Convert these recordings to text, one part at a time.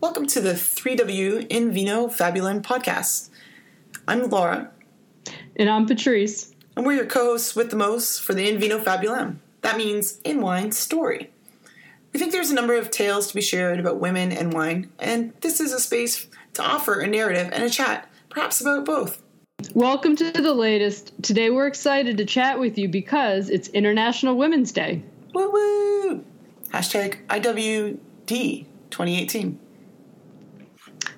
Welcome to the 3W In Vino Fabulum podcast. I'm Laura. And I'm Patrice. And we're your co hosts with the most for the In Vino Fabulum. That means in wine story. We think there's a number of tales to be shared about women and wine, and this is a space to offer a narrative and a chat, perhaps about both. Welcome to the latest. Today we're excited to chat with you because it's International Women's Day. Woo woo! Hashtag IWD 2018.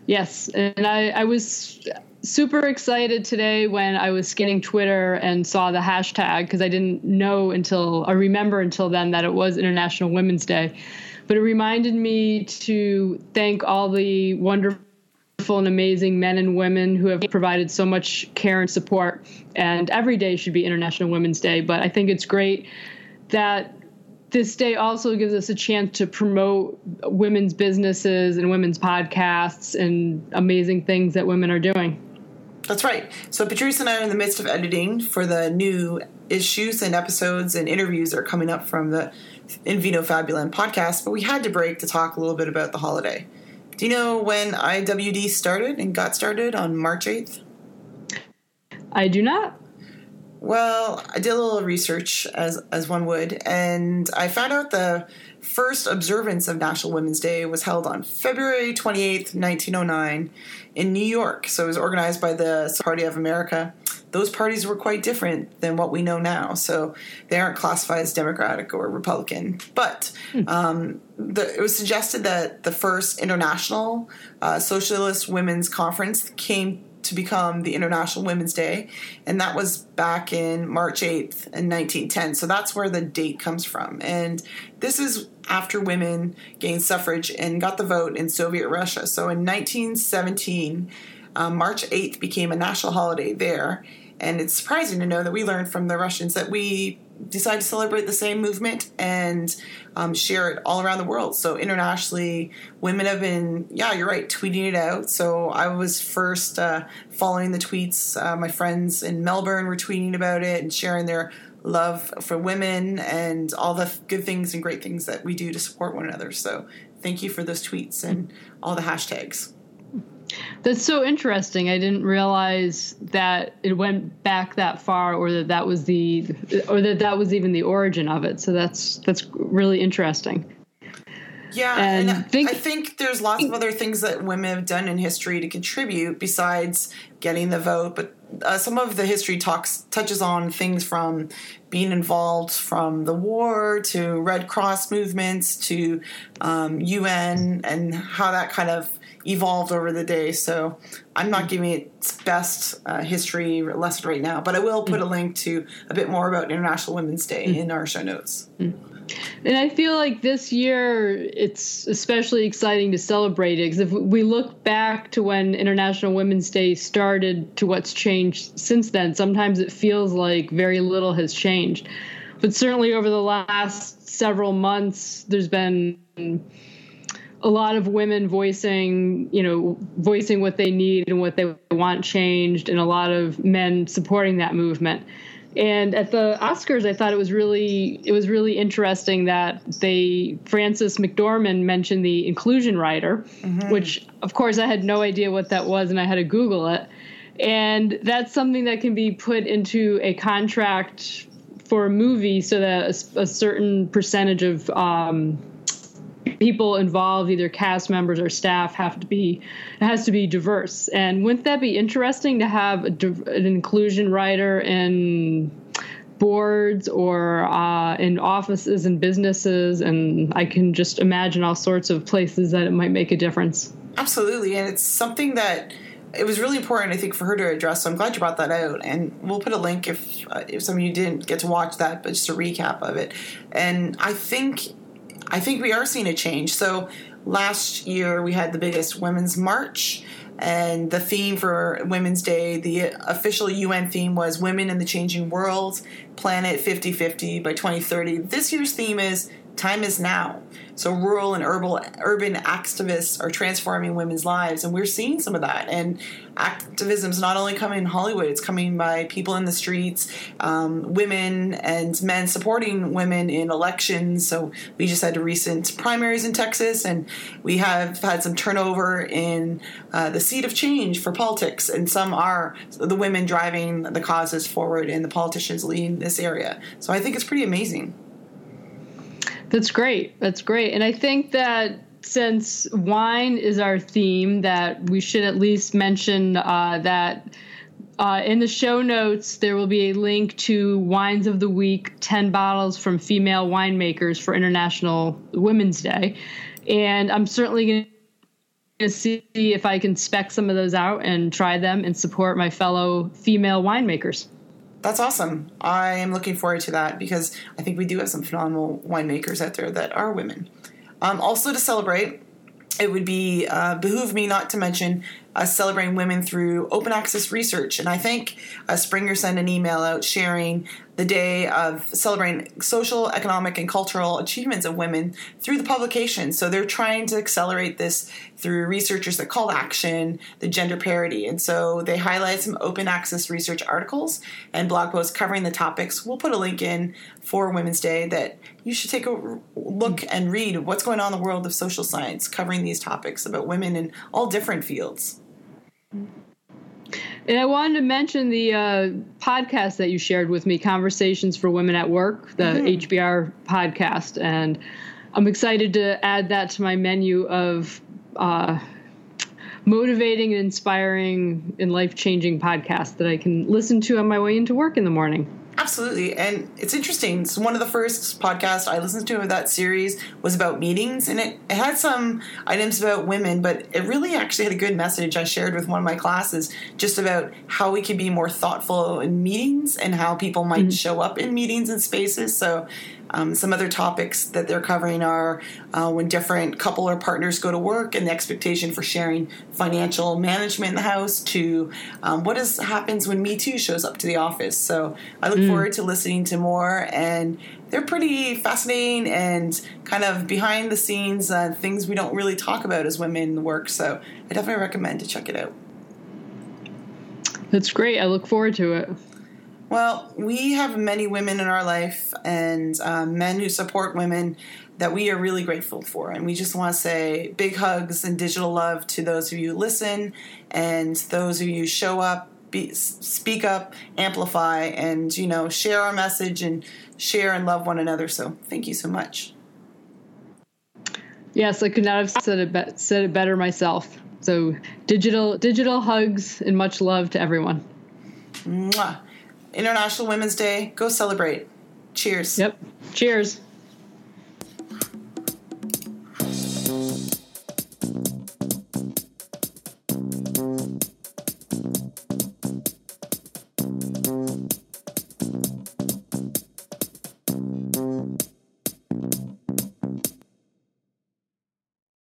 Yes, and I, I was super excited today when I was scanning Twitter and saw the hashtag because I didn't know until I remember until then that it was International Women's Day. But it reminded me to thank all the wonderful and amazing men and women who have provided so much care and support. And every day should be International Women's Day. But I think it's great that this day also gives us a chance to promote women's businesses and women's podcasts and amazing things that women are doing. That's right. So Patrice and I are in the midst of editing for the new issues and episodes and interviews that are coming up from the In Vino Fabulum podcast, but we had to break to talk a little bit about the holiday. Do you know when IWD started and got started on March 8th? I do not. Well, I did a little research as as one would, and I found out the first observance of National Women's Day was held on February 28th, 1909 in New York. So it was organized by the Party of America. Those parties were quite different than what we know now. So they aren't classified as Democratic or Republican. But um, the, it was suggested that the first international uh, socialist women's conference came to become the International Women's Day, and that was back in March 8th in 1910. So that's where the date comes from. And this is after women gained suffrage and got the vote in Soviet Russia. So in 1917, um, March 8th became a national holiday there. And it's surprising to know that we learned from the Russians that we decide to celebrate the same movement and um, share it all around the world. So internationally, women have been, yeah, you're right, tweeting it out. So I was first uh, following the tweets. Uh, my friends in Melbourne were tweeting about it and sharing their love for women and all the good things and great things that we do to support one another. So thank you for those tweets and all the hashtags. That's so interesting. I didn't realize that it went back that far, or that that was the, or that that was even the origin of it. So that's that's really interesting. Yeah, and, and think, I think there's lots of other things that women have done in history to contribute besides getting the vote. But uh, some of the history talks touches on things from being involved from the war to Red Cross movements to um, UN and how that kind of evolved over the day. So I'm not giving its best uh, history lesson right now, but I will put a link to a bit more about International Women's Day mm. in our show notes. Mm. And I feel like this year it's especially exciting to celebrate it because if we look back to when International Women's Day started to what's changed since then, sometimes it feels like very little has changed. But certainly over the last several months, there's been a lot of women voicing, you know, voicing what they need and what they want changed, and a lot of men supporting that movement. And at the Oscars, I thought it was really it was really interesting that they Frances McDormand mentioned the inclusion rider, mm-hmm. which of course I had no idea what that was, and I had to Google it. And that's something that can be put into a contract for a movie, so that a, a certain percentage of um, people involved, either cast members or staff, have to be it has to be diverse. And wouldn't that be interesting to have a, an inclusion rider in boards or uh, in offices and businesses? And I can just imagine all sorts of places that it might make a difference. Absolutely, and it's something that it was really important, I think, for her to address. So I'm glad you brought that out, and we'll put a link if uh, if some of you didn't get to watch that, but just a recap of it. And I think I think we are seeing a change. So last year we had the biggest women's march and the theme for Women's Day, the official UN theme was Women in the Changing World, Planet 50 50 by 2030. This year's theme is time is now. So rural and urban urban activists are transforming women's lives, and we're seeing some of that. And activism is not only coming in Hollywood; it's coming by people in the streets, um, women and men supporting women in elections. So we just had recent primaries in Texas, and we have had some turnover in uh, the seat of change for politics, and some are the women driving the causes forward, and the politicians leading this area. So I think it's pretty amazing. That's great. That's great. And I think that since wine is our theme, that we should at least mention uh, that uh, in the show notes there will be a link to wines of the week, ten bottles from female winemakers for International Women's Day, and I'm certainly going to see if I can spec some of those out and try them and support my fellow female winemakers that's awesome. I am looking forward to that because I think we do have some phenomenal winemakers out there that are women. Um, also, to celebrate, it would be uh, behoove me not to mention uh, celebrating women through open access research. And I think uh, Springer sent an email out sharing the day of celebrating social, economic, and cultural achievements of women through the publication. So they're trying to accelerate this through researchers that call action the gender parity. And so they highlight some open access research articles and blog posts covering the topics. We'll put a link in for Women's Day that you should take a look and read what's going on in the world of social science covering these topics about women in all different fields. And I wanted to mention the uh, podcast that you shared with me, Conversations for Women at Work, the mm-hmm. HBR podcast. And I'm excited to add that to my menu of uh, motivating and inspiring and life changing podcasts that I can listen to on my way into work in the morning. Absolutely. And it's interesting. So one of the first podcasts I listened to of that series was about meetings and it, it had some items about women, but it really actually had a good message I shared with one of my classes just about how we can be more thoughtful in meetings and how people might mm-hmm. show up in meetings and spaces. So um, some other topics that they're covering are uh, when different couple or partners go to work and the expectation for sharing financial management in the house to um, what is, happens when Me Too shows up to the office. So I look mm. Forward to listening to more and they're pretty fascinating and kind of behind the scenes uh, things we don't really talk about as women in the work. So I definitely recommend to check it out. That's great. I look forward to it. Well, we have many women in our life and um, men who support women that we are really grateful for. And we just want to say big hugs and digital love to those of you who listen and those of you who show up, be, speak up, amplify, and, you know, share our message and share and love one another. So thank you so much. Yes, I could not have said it, be- said it better myself. So digital, digital hugs and much love to everyone. Mwah. International Women's Day. Go celebrate. Cheers. Yep. Cheers.